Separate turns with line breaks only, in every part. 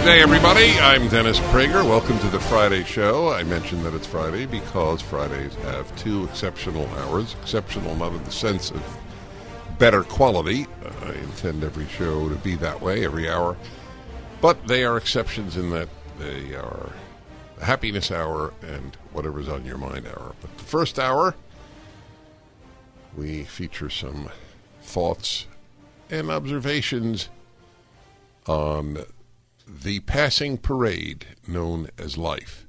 Good day, everybody. I'm Dennis Prager. Welcome to the Friday show. I mentioned that it's Friday because Fridays have two exceptional hours. Exceptional not in the sense of better quality. I intend every show to be that way every hour. But they are exceptions in that they are the happiness hour and whatever's on your mind hour. But the first hour, we feature some thoughts and observations on the passing parade known as life.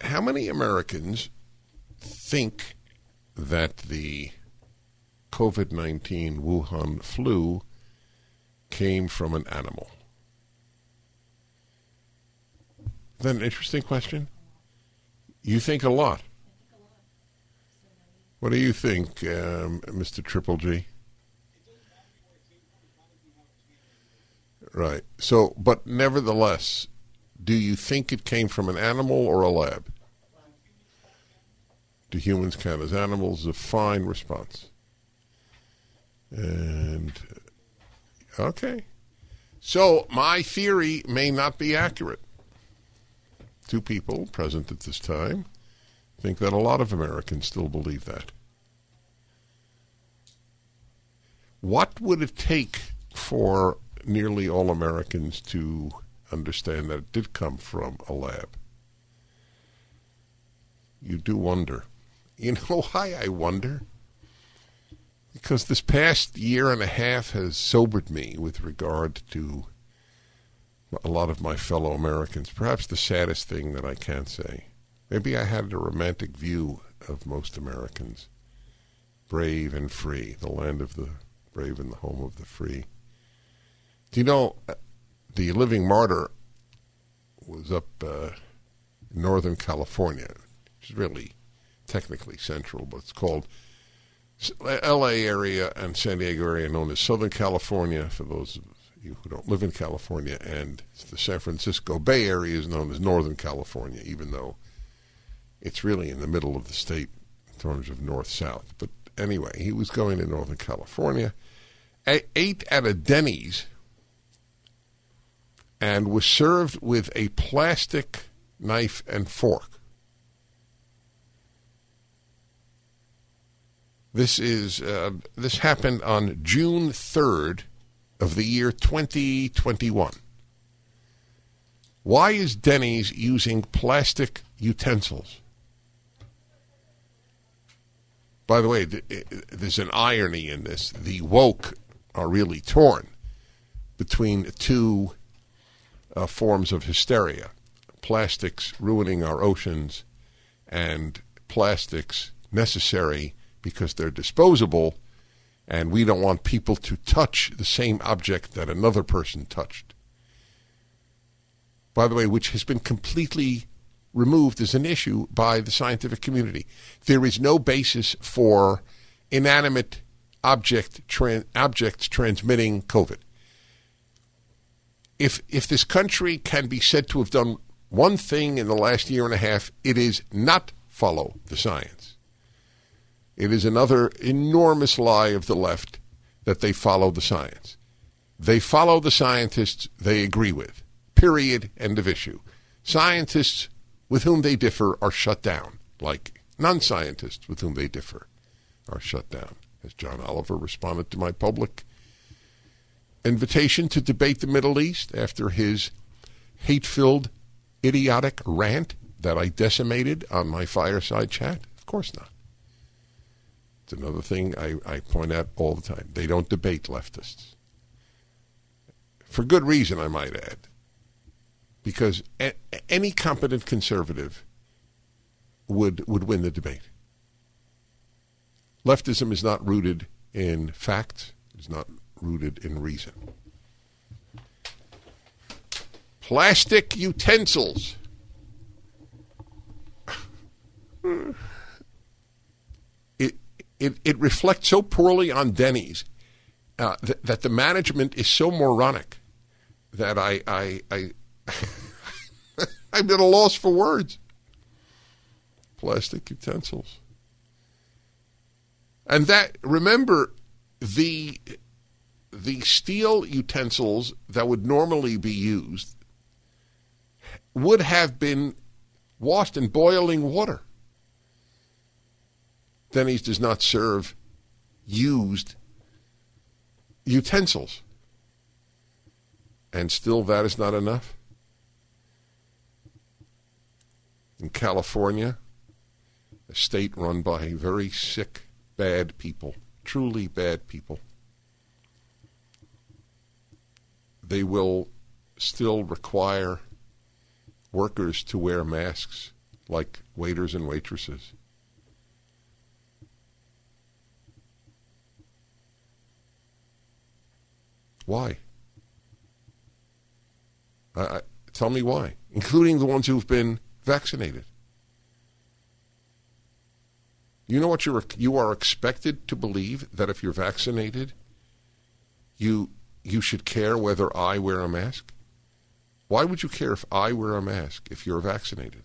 How many Americans think that the COVID 19 Wuhan flu came from an animal? Is that an interesting question? You think a lot. What do you think, um, Mr. Triple G? Right. So, but nevertheless, do you think it came from an animal or a lab? Do humans count as animals? A fine response. And, okay. So, my theory may not be accurate. Two people present at this time think that a lot of Americans still believe that. What would it take for nearly all Americans to understand that it did come from a lab. You do wonder. You know why I wonder? Because this past year and a half has sobered me with regard to a lot of my fellow Americans. Perhaps the saddest thing that I can say. Maybe I had a romantic view of most Americans. Brave and free, the land of the brave and the home of the free. Do you know uh, the Living Martyr was up uh, in Northern California? It's really technically central, but it's called L.A. area and San Diego area, known as Southern California for those of you who don't live in California, and the San Francisco Bay Area is known as Northern California, even though it's really in the middle of the state in terms of north-south. But anyway, he was going to Northern California, ate at a Denny's and was served with a plastic knife and fork. This is uh, this happened on June 3rd of the year 2021. Why is Denny's using plastic utensils? By the way, there's an irony in this. The woke are really torn between two uh, forms of hysteria plastics ruining our oceans and plastics necessary because they're disposable and we don't want people to touch the same object that another person touched. By the way, which has been completely removed as an issue by the scientific community. There is no basis for inanimate object tra- objects transmitting COVID if if this country can be said to have done one thing in the last year and a half, it is not follow the science. It is another enormous lie of the left that they follow the science. They follow the scientists they agree with. Period. End of issue. Scientists with whom they differ are shut down, like non scientists with whom they differ are shut down. As John Oliver responded to my public invitation to debate the Middle East after his hate filled, idiotic rant that I decimated on my fireside chat? Of course not. It's another thing I, I point out all the time. They don't debate leftists. For good reason, I might add. Because a, any competent conservative would, would win the debate. Leftism is not rooted in facts, it's not rooted in reason. Plastic utensils. It, it, it reflects so poorly on Denny's uh, th- that the management is so moronic that I, I, I I'm at a loss for words. Plastic utensils. And that remember the the steel utensils that would normally be used would have been washed in boiling water. Denny's does not serve used utensils. And still, that is not enough. In California, a state run by very sick, bad people, truly bad people, they will still require workers to wear masks like waiters and waitresses. Why? Uh, tell me why, including the ones who've been vaccinated. You know what you're you are expected to believe that if you're vaccinated, you you should care whether I wear a mask. Why would you care if I wear a mask if you're vaccinated?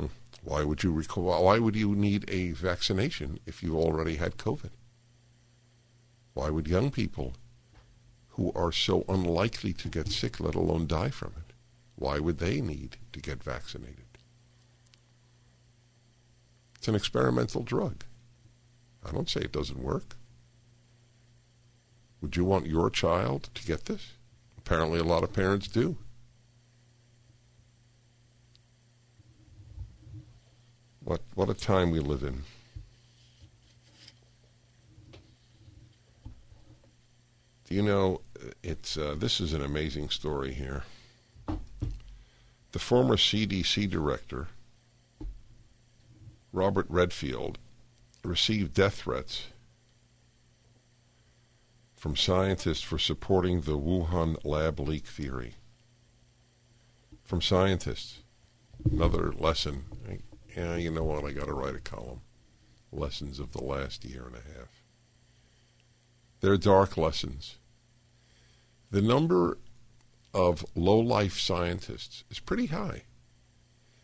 Mm-hmm. Why would you why would you need a vaccination if you already had COVID? Why would young people who are so unlikely to get sick, let alone die from it, why would they need to get vaccinated? It's an experimental drug. I don't say it doesn't work. Would you want your child to get this? Apparently, a lot of parents do. What what a time we live in. Do you know it's uh, this is an amazing story here. The former CDC director Robert Redfield received death threats from scientists for supporting the Wuhan lab leak theory. From scientists. Another lesson. Yeah, you know what? I got to write a column. Lessons of the last year and a half. They're dark lessons. The number of low life scientists is pretty high.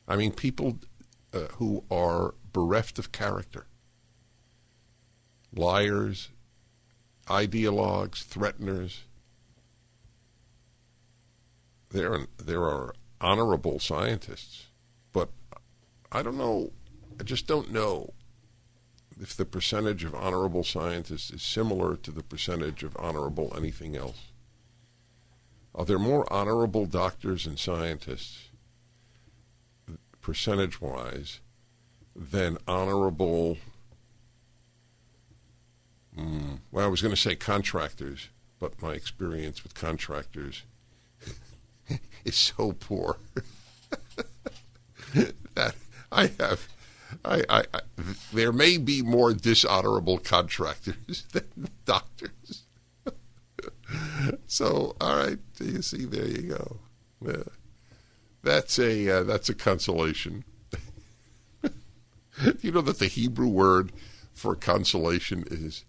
I mean, people uh, who are bereft of character. Liars, ideologues, threateners. There, are, there are honorable scientists, but I don't know. I just don't know if the percentage of honorable scientists is similar to the percentage of honorable anything else. Are there more honorable doctors and scientists, percentage wise, than honorable. Mm, well, I was going to say contractors, but my experience with contractors is so poor that I have. I, I, I, there may be more dishonorable contractors than doctors. so, all right, you see, there you go. Yeah. That's a uh, that's a consolation. you know that the Hebrew word for consolation is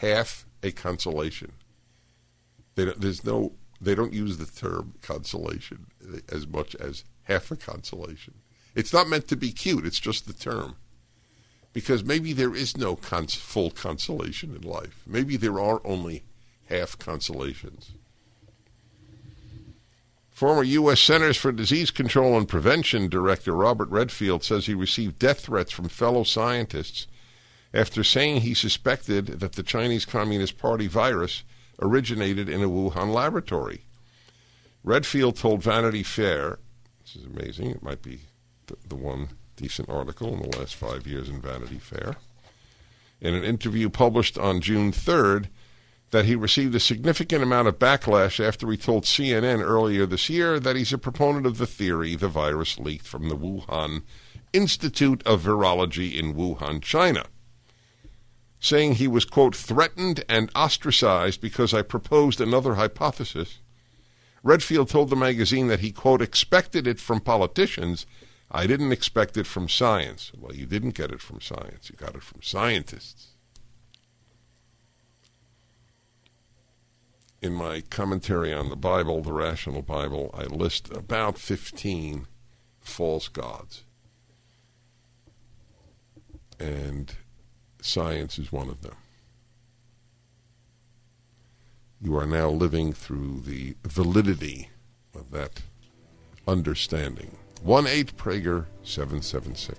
half a consolation. They there's no they don't use the term consolation as much as half a consolation. It's not meant to be cute. It's just the term. Because maybe there is no cons- full consolation in life. Maybe there are only half consolations. Former U.S. Centers for Disease Control and Prevention Director Robert Redfield says he received death threats from fellow scientists after saying he suspected that the Chinese Communist Party virus originated in a Wuhan laboratory. Redfield told Vanity Fair, this is amazing, it might be the, the one decent article in the last five years in Vanity Fair. In an interview published on June 3rd, that he received a significant amount of backlash after he told CNN earlier this year that he's a proponent of the theory the virus leaked from the Wuhan Institute of Virology in Wuhan, China, saying he was, quote, threatened and ostracized because I proposed another hypothesis. Redfield told the magazine that he, quote, expected it from politicians. I didn't expect it from science. Well, you didn't get it from science, you got it from scientists. In my commentary on the Bible, the Rational Bible, I list about 15 false gods. And science is one of them. You are now living through the validity of that understanding. 1 8 Prager 776.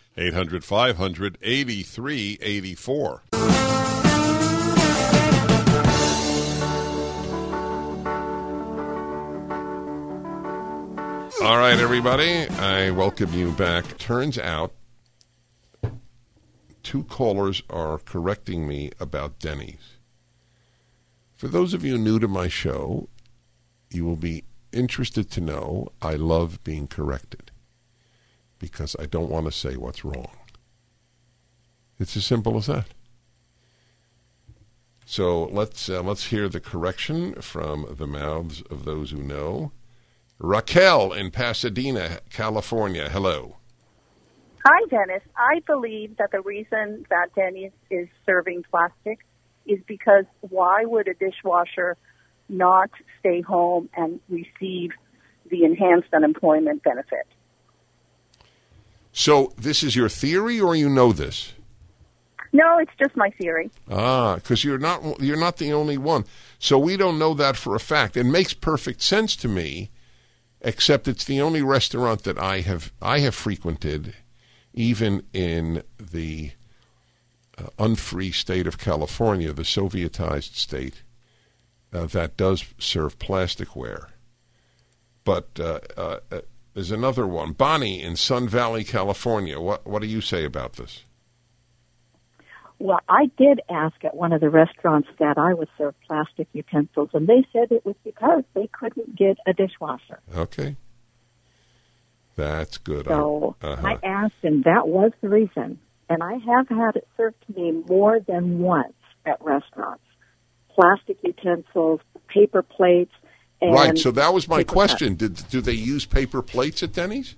800 500 8384. All right, everybody, I welcome you back. Turns out two callers are correcting me about Denny's. For those of you new to my show, you will be interested to know I love being corrected because I don't want to say what's wrong. It's as simple as that. So let's uh, let's hear the correction from the mouths of those who know. Raquel in Pasadena, California. Hello.
Hi, Dennis. I believe that the reason that Denny's is serving plastic is because why would a dishwasher not stay home and receive the enhanced unemployment benefit?
So this is your theory, or you know this?
No, it's just my theory.
Ah, because you're not you're not the only one. So we don't know that for a fact. It makes perfect sense to me, except it's the only restaurant that I have I have frequented, even in the uh, unfree state of California, the Sovietized state, uh, that does serve plasticware. But uh, uh there's another one, Bonnie in Sun Valley, California. What what do you say about this?
Well, I did ask at one of the restaurants that I was served plastic utensils, and they said it was because they couldn't get a dishwasher.
Okay. That's good.
So uh-huh. I asked, and that was the reason. And I have had it served to me more than once at restaurants. Plastic utensils, paper plates,
right. So that was my question. Did do they use paper plates at Denny's?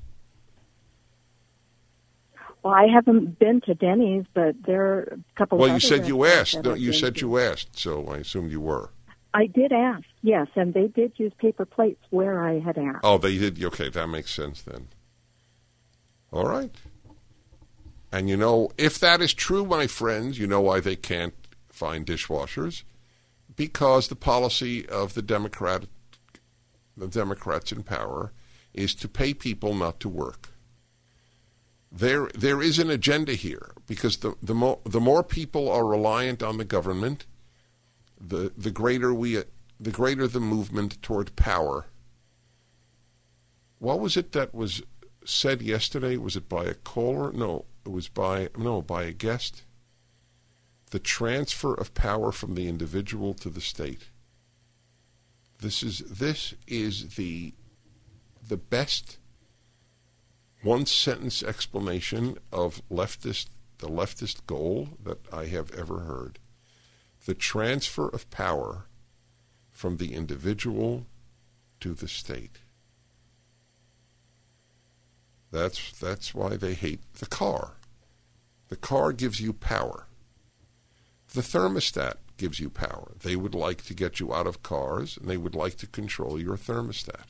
Well, I haven't been to Denny's, but there are a couple.
Well, you said you asked. No, you said to. you asked, so I assumed you were.
I did ask, yes, and they did use paper plates where I had asked.
Oh, they did. Okay, that makes sense then. All right. And you know, if that is true, my friends, you know why they can't find dishwashers? Because the policy of the Democratic the Democrats in power, is to pay people not to work. There, there is an agenda here because the the more the more people are reliant on the government, the the greater we the greater the movement toward power. What was it that was said yesterday? Was it by a caller? No, it was by no by a guest. The transfer of power from the individual to the state. This is this is the the best one sentence explanation of leftist the leftist goal that I have ever heard. the transfer of power from the individual to the state. That's that's why they hate the car. The car gives you power. The thermostat gives you power. They would like to get you out of cars and they would like to control your thermostat.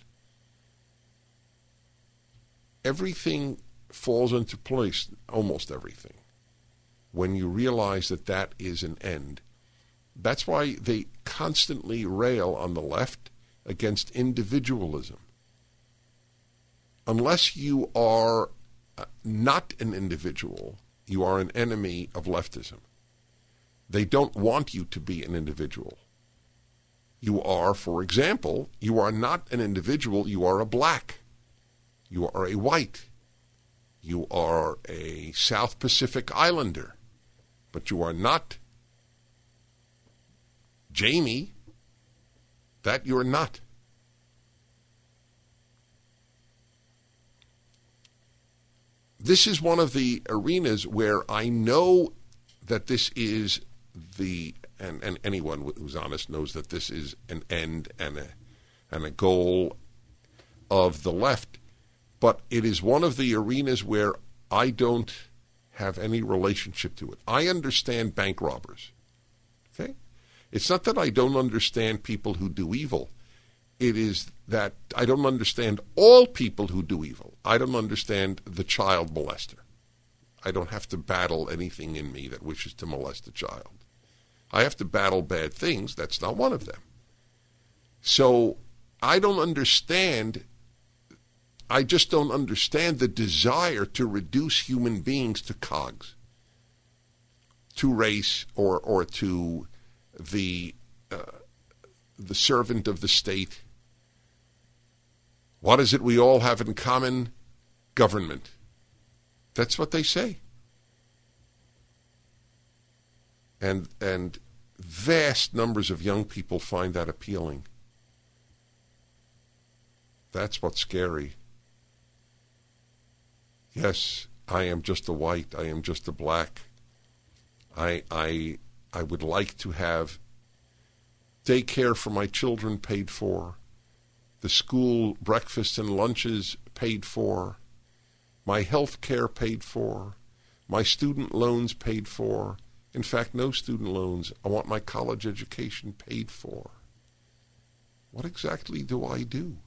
Everything falls into place, almost everything, when you realize that that is an end. That's why they constantly rail on the left against individualism unless you are uh, not an individual, you are an enemy of leftism. They don't want you to be an individual. You are, for example, you are not an individual, you are a black. You are a white. You are a South Pacific Islander. But you are not Jamie. That you're not. this is one of the arenas where I know that this is the and, and anyone who's honest knows that this is an end and a and a goal of the left, but it is one of the arenas where I don't have any relationship to it. I understand bank robbers. Okay? It's not that I don't understand people who do evil it is that I don't understand all people who do evil. I don't understand the child molester. I don't have to battle anything in me that wishes to molest a child. I have to battle bad things. That's not one of them. So I don't understand. I just don't understand the desire to reduce human beings to cogs, to race, or or to the uh, the servant of the state what is it we all have in common? Government. That's what they say. And, and vast numbers of young people find that appealing. That's what's scary. Yes, I am just a white. I am just a black. I, I, I would like to have daycare for my children paid for the school breakfast and lunches paid for, my health care paid for, my student loans paid for. In fact, no student loans. I want my college education paid for. What exactly do I do?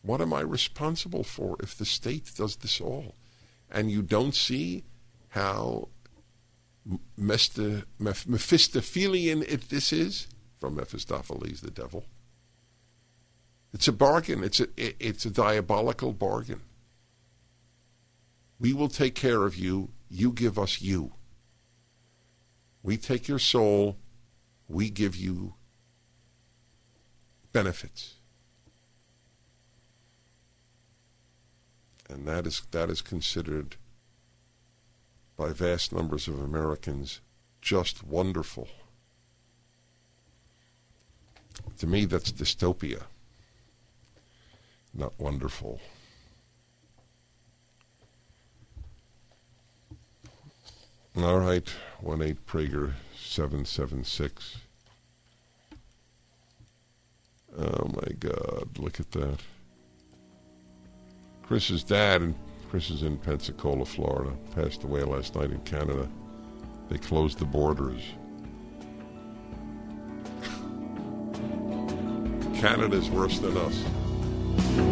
What am I responsible for if the state does this all? And you don't see how Mephistophelian it this is from Mephistopheles the devil. It's a bargain. It's a, it's a diabolical bargain. We will take care of you. You give us you. We take your soul. We give you benefits. And that is, that is considered by vast numbers of Americans just wonderful. To me, that's dystopia not wonderful. All right, 1 8 Prager 776. Oh my God, look at that. Chris's dad, and Chris is in Pensacola, Florida, passed away last night in Canada. They closed the borders. Canada's worse than us.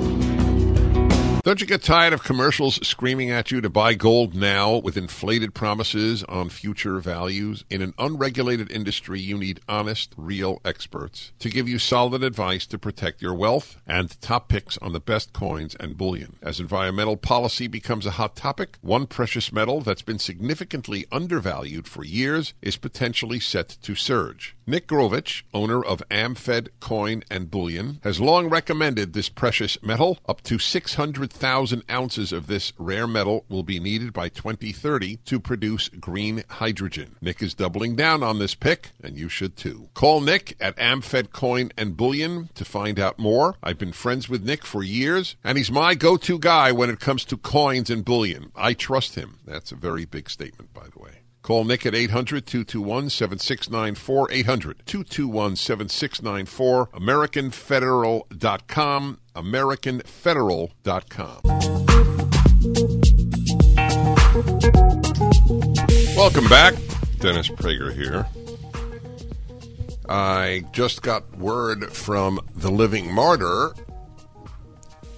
Don't you get tired of commercials screaming at you to buy gold now with inflated promises on future values? In an unregulated industry, you need honest, real experts to give you solid advice to protect your wealth and top picks on the best coins and bullion. As environmental policy becomes a hot topic, one precious metal that's been significantly undervalued for years is potentially set to surge. Nick Grovich, owner of AmFed Coin and Bullion, has long recommended this precious metal. Up to 600,000 ounces of this rare metal will be needed by 2030 to produce green hydrogen. Nick is doubling down on this pick, and you should too. Call Nick at AmFed Coin and Bullion to find out more. I've been friends with Nick for years, and he's my go to guy when it comes to coins and bullion. I trust him. That's a very big statement, by the way. Call Nick at 800 221 7694. 800 221 7694. AmericanFederal.com. AmericanFederal.com. Welcome back. Dennis Prager here. I just got word from the Living Martyr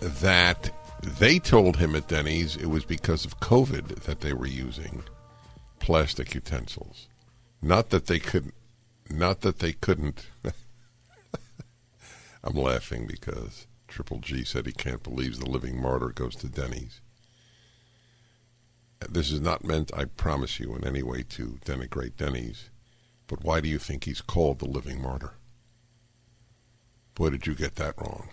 that they told him at Denny's it was because of COVID that they were using plastic utensils. Not that they couldn't. Not that they couldn't. I'm laughing because Triple G said he can't believe the living martyr goes to Denny's. This is not meant, I promise you, in any way to denigrate Denny's. But why do you think he's called the living martyr? Boy, did you get that wrong.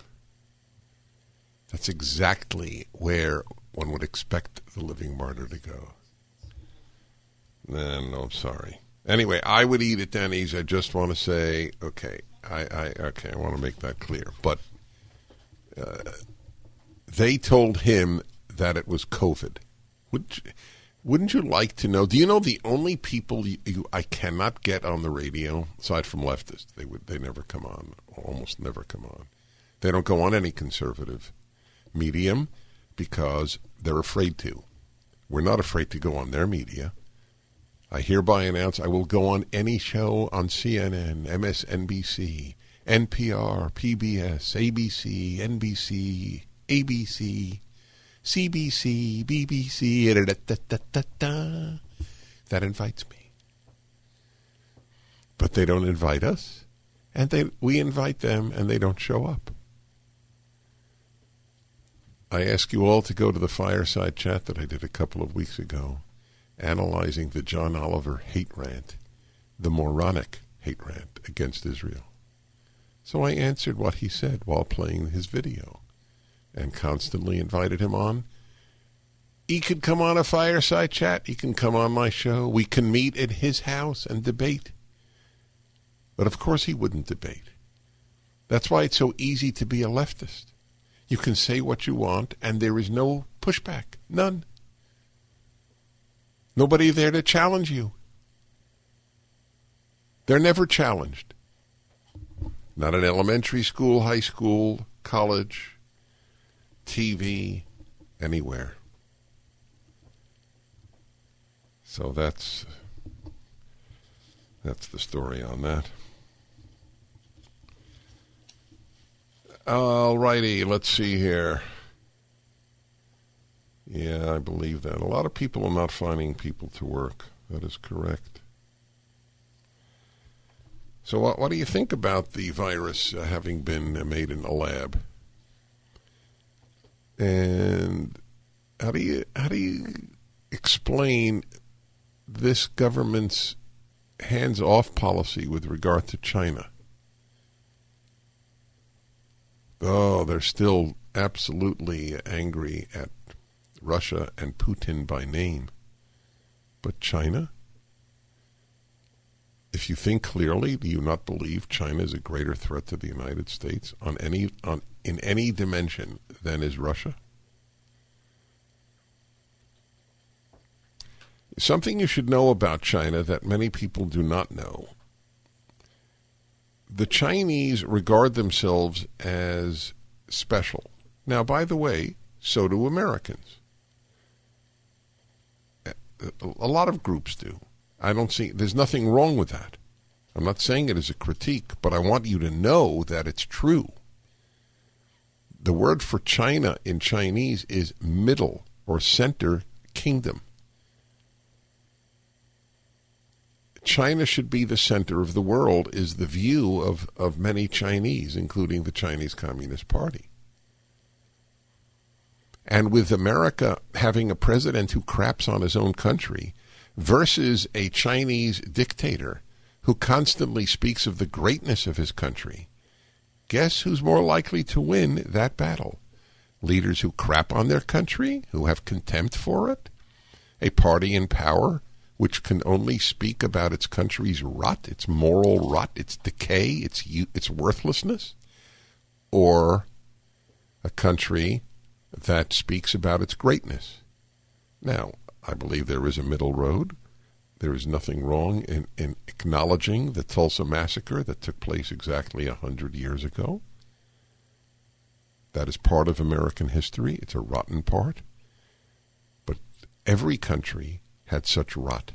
That's exactly where one would expect the living martyr to go. No, no, I'm sorry. Anyway, I would eat at Denny's. I just want to say, okay, I, I okay, I want to make that clear. But uh, they told him that it was COVID. Would wouldn't you like to know? Do you know the only people you, you, I cannot get on the radio, aside from leftists, they would they never come on, almost never come on. They don't go on any conservative medium because they're afraid to. We're not afraid to go on their media. I hereby announce I will go on any show on CNN, MSNBC, NPR, PBS, ABC, NBC, ABC, CBC, BBC, that invites me. But they don't invite us, and they we invite them, and they don't show up. I ask you all to go to the fireside chat that I did a couple of weeks ago analyzing the John Oliver hate rant, the moronic hate rant against Israel. So I answered what he said while playing his video and constantly invited him on. He could come on a fireside chat. He can come on my show. We can meet at his house and debate. But of course he wouldn't debate. That's why it's so easy to be a leftist. You can say what you want, and there is no pushback. None. Nobody there to challenge you. They're never challenged. Not in elementary school, high school, college, TV, anywhere. So that's that's the story on that. All righty, let's see here. Yeah, I believe that. A lot of people are not finding people to work. That is correct. So, what, what do you think about the virus uh, having been made in a lab? And how do you how do you explain this government's hands-off policy with regard to China? Oh, they're still absolutely angry at Russia and Putin by name. But China? If you think clearly, do you not believe China is a greater threat to the United States on any on in any dimension than is Russia? Something you should know about China that many people do not know. The Chinese regard themselves as special. Now, by the way, so do Americans a lot of groups do. I don't see, there's nothing wrong with that. I'm not saying it as a critique, but I want you to know that it's true. The word for China in Chinese is middle or center kingdom. China should be the center of the world, is the view of, of many Chinese, including the Chinese Communist Party. And with America having a president who craps on his own country versus a Chinese dictator who constantly speaks of the greatness of his country, guess who's more likely to win that battle? Leaders who crap on their country, who have contempt for it? A party in power which can only speak about its country's rot, its moral rot, its decay, its its worthlessness? Or a country that speaks about its greatness. Now, I believe there is a middle road. There is nothing wrong in, in acknowledging the Tulsa massacre that took place exactly a hundred years ago. That is part of American history. It's a rotten part. But every country had such rot.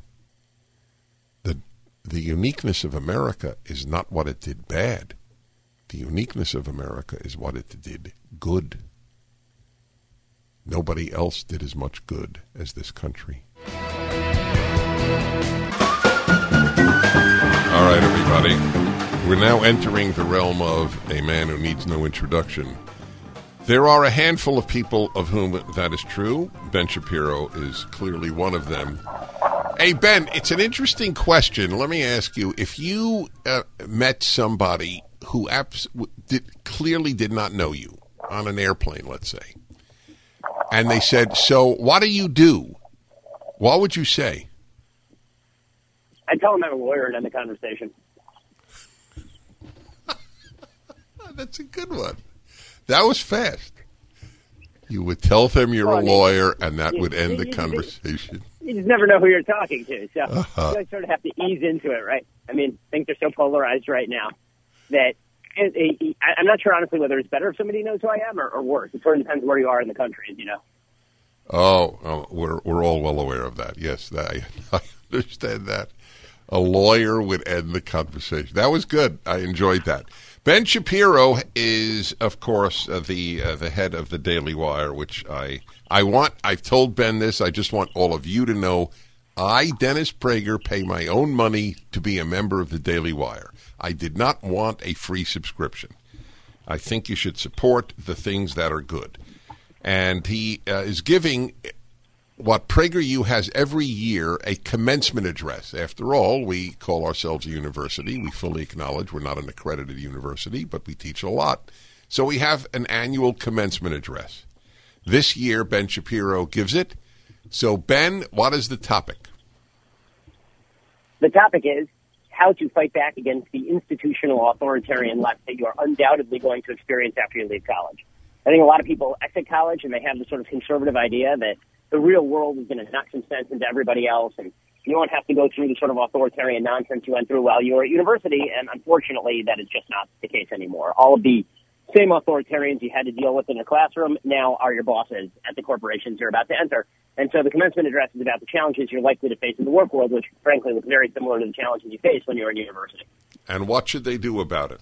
The, the uniqueness of America is not what it did bad. The uniqueness of America is what it did good. Nobody else did as much good as this country. All right, everybody. We're now entering the realm of a man who needs no introduction. There are a handful of people of whom that is true. Ben Shapiro is clearly one of them. Hey, Ben, it's an interesting question. Let me ask you if you uh, met somebody who abs- did, clearly did not know you on an airplane, let's say, and they said, So, what do you do? What would you say?
I tell them I'm a lawyer and end the conversation.
That's a good one. That was fast. You would tell them you're
Well, I
a lawyer, and that
you-
would end
you-
the
you-
conversation.
You just never know who you're talking to, so
Uh-huh.
you sort of have to ease into it, right? I mean, things are so polarized right now that it, I- I'm not sure honestly whether it's better if somebody knows who I am or, or worse. It sort of depends where you are in the country, you know.
Oh, oh, we're we're all well aware of that. Yes, that, I, I understand that. A lawyer would end the conversation. That was good. I enjoyed that. Ben Shapiro is, of course, uh, the uh, the head of the Daily Wire, which I I want. I've told Ben this. I just want all of you to know. I, Dennis Prager, pay my own money to be a member of the Daily Wire. I did not want a free subscription. I think you should support the things that are good. And he uh, is giving what PragerU has every year a commencement address. After all, we call ourselves a university. We fully acknowledge we're not an accredited university, but we teach a lot. So we have an annual commencement address. This year, Ben Shapiro gives it. So, Ben, what is the topic?
The topic is how to fight back against the institutional authoritarian left that you are undoubtedly going to experience after you leave college. I think a lot of people exit college and they have this sort of conservative idea that the real world is going to knock some sense into everybody else and you won't have to go through the sort of authoritarian nonsense you went through while you were at university. And unfortunately, that is just not the case anymore. All of the same authoritarians you had to deal with in your classroom now are your bosses at the corporations you're about to enter. And so the commencement address is about the challenges you're likely to face in the work world, which frankly look very similar to the challenges you face when you're in university.
And what should they do about it?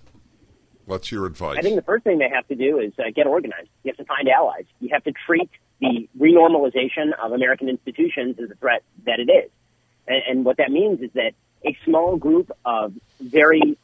What's your advice?
I think the first thing they have to do is uh, get organized. You have to find allies. You have to treat the renormalization of American institutions as a threat that it is. And, and what that means is that a small group of very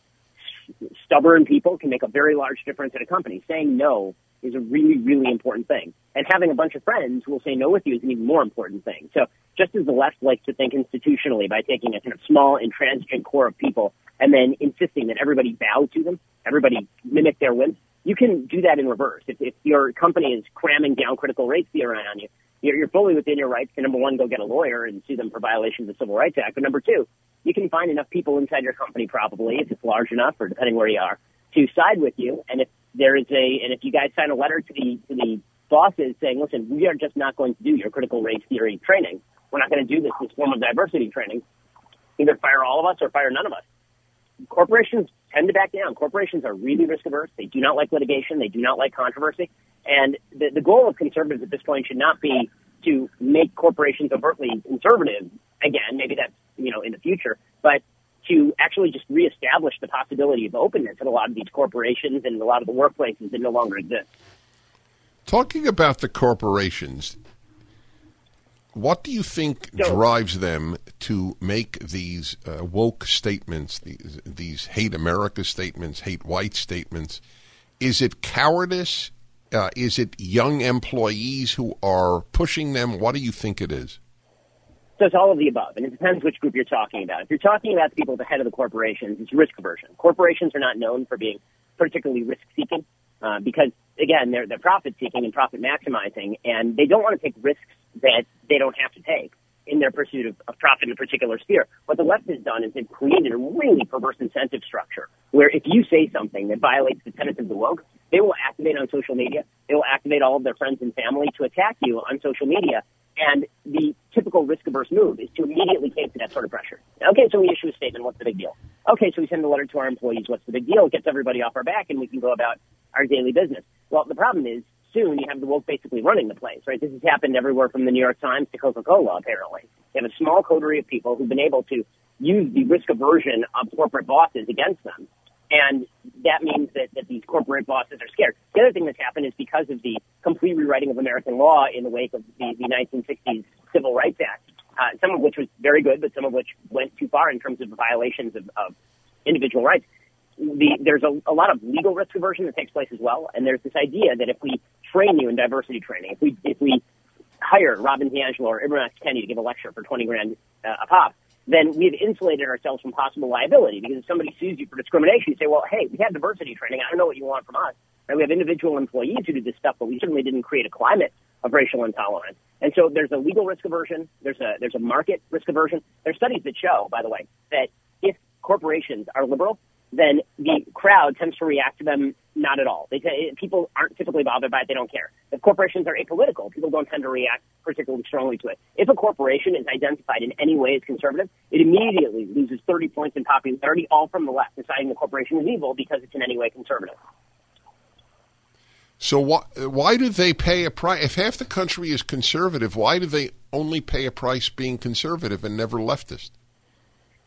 stubborn people can make a very large difference at a company. Saying no is a really, really important thing. And having a bunch of friends who will say no with you is an even more important thing. So just as the left likes to think institutionally by taking a kind of small intransigent core of people and then insisting that everybody bow to them, everybody mimic their whims, you can do that in reverse. If, if your company is cramming down critical race theory on you, you're, you're fully within your rights to number one, go get a lawyer and sue them for violations of the Civil Rights Act. But number two, you can find enough people inside your company probably, if it's large enough or depending where you are, to side with you. And if there is a, and if you guys sign a letter to the, to the bosses saying, listen, we are just not going to do your critical race theory training. We're not going to do this, this form of diversity training. Either fire all of us or fire none of us. Corporations tend to back down. Corporations are really risk averse. They do not like litigation. They do not like controversy. And the, the goal of conservatives at this point should not be to make corporations overtly conservative again. Maybe that's, you know, in the future, but to actually just reestablish the possibility of openness at a lot of these corporations and a lot of the workplaces that no longer exist.
Talking about the corporations, what do you think
So-
drives them to make these uh, woke statements, these, these hate America statements, hate white statements? Is it cowardice? Uh, is it young employees who are pushing them? What do you think it is?
So it's all of the above, and it depends which group you're talking about. If you're talking about the people at the head of the corporations, it's risk aversion. Corporations are not known for being particularly risk seeking uh, because, again, they're, they're profit seeking and profit maximizing, and they don't want to take risks that they don't have to take in their pursuit of, of profit in a particular sphere. What the left has done is they've created a really perverse incentive structure where if you say something that violates the tenets of the woke, they will activate on social media. They will activate all of their friends and family to attack you on social media. And the typical risk averse move is to immediately cave to that sort of pressure. Okay, so we issue a statement. What's the big deal? Okay, so we send a letter to our employees. What's the big deal? It gets everybody off our back and we can go about our daily business. Well, the problem is soon you have the woke basically running the place, right? This has happened everywhere from the New York Times to Coca-Cola, apparently. You have a small coterie of people who've been able to use the risk aversion of corporate bosses against them. And that means that, that these corporate bosses are scared. The other thing that's happened is because of the complete rewriting of American law in the wake of the, the 1960s Civil Rights Act, uh, some of which was very good, but some of which went too far in terms of violations of, of individual rights. The, there's a, a lot of legal risk aversion that takes place as well, and there's this idea that if we train you in diversity training, if we if we hire Robin DiAngelo or Ibram X. Kendi to give a lecture for 20 grand uh, a pop, then we've insulated ourselves from possible liability. Because if somebody sues you for discrimination, you say, well, hey, we had diversity training. I don't know what you want from us. Right? We have individual employees who do this stuff, but we certainly didn't create a climate of racial intolerance. And so there's a legal risk aversion. There's a there's a market risk aversion. There's studies that show, by the way, that if corporations are liberal, then the crowd tends to react to them not at all. They t- people aren't typically bothered by it; they don't care. If corporations are apolitical, people don't tend to react particularly strongly to it. If a corporation is identified in any way as conservative, it immediately loses 30 points in popularity, all from the left, deciding the corporation is evil because it's in any way conservative.
So why why do they pay a price? If half the country is conservative, why do they only pay a price being conservative and never leftist?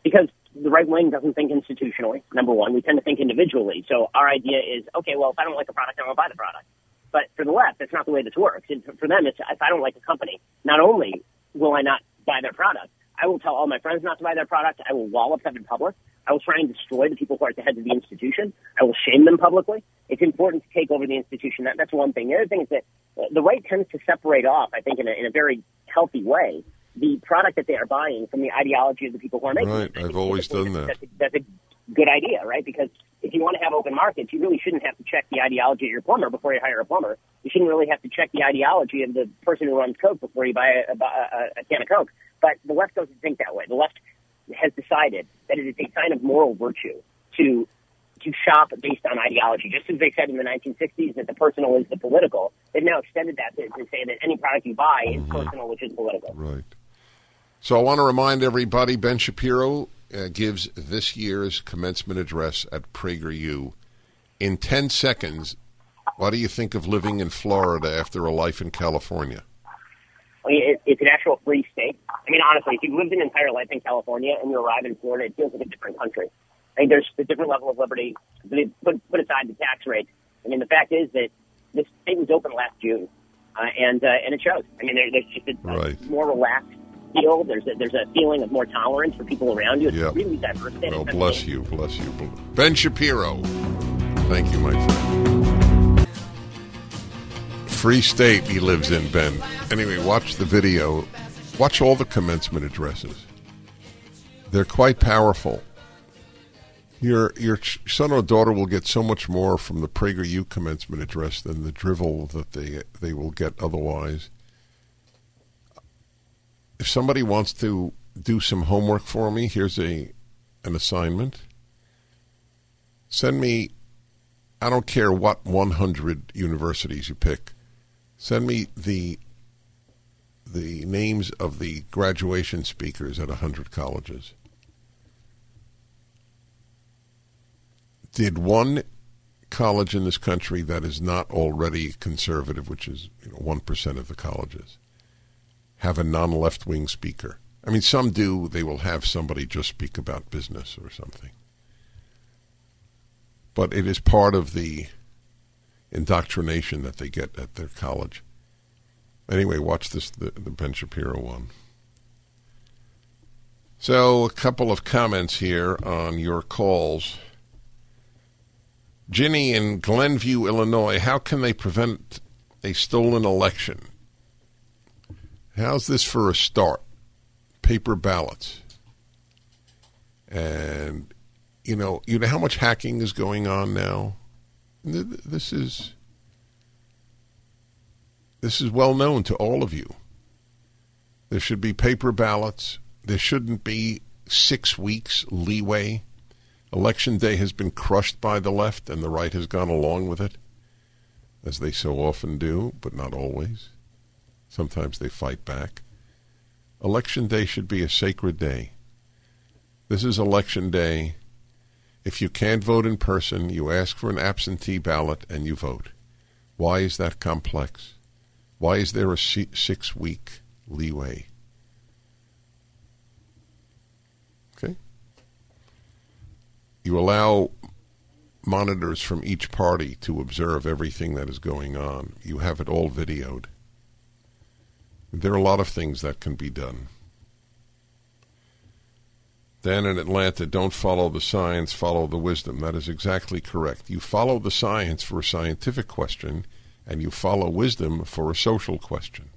Because the right wing doesn't think institutionally. Number one, we tend to think individually. So our idea is, okay, well, if I don't like a product, I won't buy the product. But for the left, that's not the way this works. And for them, it's if I don't like a company, not only will I not buy their product, I will tell all my friends not to buy their product. I will wallop them in public. I will try and destroy the people who are at the head of the institution. I will shame them publicly. It's important to take over the institution. That, that's one thing. The other thing is that the right tends to separate off, I think, in a, in a very healthy way, the product that they are buying from the ideology of the people who are making
right.
it.
I've always done that.
That's a, that's a good idea, right? Because if you want to have open markets, you really shouldn't have to check the ideology of your plumber before you hire a plumber. You shouldn't really have to check the ideology of the person who runs Coke before you buy a, a, a, a can of Coke. But the left doesn't think that way. The left has decided that it is a sign of moral virtue to to shop based on ideology. Just as they said in the 1960s that the personal is the political, they've now extended that to, to say that any product you buy is mm-hmm. personal, which is political.
Right. So I want to remind everybody Ben Shapiro uh, gives this year's commencement address at PragerU. In 10 seconds, what do you think of living in Florida after a life in California?
I mean, it, it's an actual free state. I mean, honestly, if you've lived an entire life in California and you arrive in Florida, it feels like a different country. I think there's a different level of liberty. Put, put aside the tax rate. I mean, the fact is that this state was open last June, uh, and uh, and it shows. I mean, there, there's just a,
Right.
a more relaxed feel. There's a, there's a feeling of more tolerance for people around you. It's
Yep.
really diverse.
Well, bless you, bless you. Ben Shapiro. Thank you, my friend. Free state he lives in, Ben. Anyway, watch the video. Watch all the commencement addresses. They're quite powerful. Your your son or daughter will get so much more from the PragerU commencement address than the drivel that they they will get otherwise. If somebody wants to do some homework for me, here's a an assignment. Send me, I don't care what 100 universities you pick, send me the the names of the graduation speakers at 100 colleges. Did one college in this country that is not already conservative, which is you know, 1% of the colleges, have a non left wing speaker? I mean, some do. They will have somebody just speak about business or something. But it is part of the indoctrination that they get at their college. Anyway, watch this the, the Ben Shapiro one. So, a couple of comments here on your calls. Ginny in Glenview, Illinois, how can they prevent a stolen election? How's this for a start? Paper ballots. And, you know, you know how much hacking is going on now? Th- th- This is this is well known to all of you. There should be paper ballots. There shouldn't be six weeks leeway. Election day has been crushed by the left, and the right has gone along with it, as they so often do, but not always. Sometimes they fight back. Election day should be a sacred day. This is election day. If you can't vote in person, you ask for an absentee ballot and you vote. Why is that complex? Why is there a six week leeway? Okay. You allow monitors from each party to observe everything that is going on. You have it all videoed. There are a lot of things that can be done. Then in Atlanta, don't follow the science, follow the wisdom. That is exactly correct. You follow the science for a scientific question, and you follow wisdom for a social question.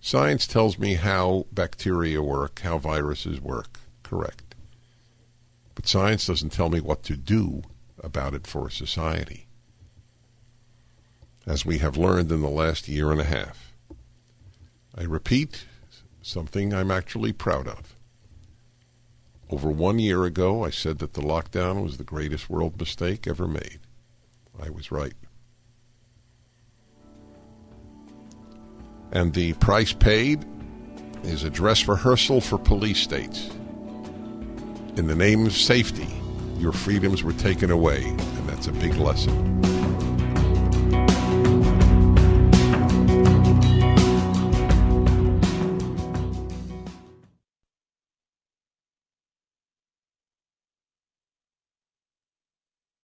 Science tells me how bacteria work, how viruses work. Correct. But science doesn't tell me what to do about it for society. As we have learned in the last year and a half. I repeat something I'm actually proud of. Over one year ago, I said that the lockdown was the greatest world mistake ever made. I was right. And the price paid is a dress rehearsal for police states. In the name of safety, your freedoms were taken away, and that's a big lesson.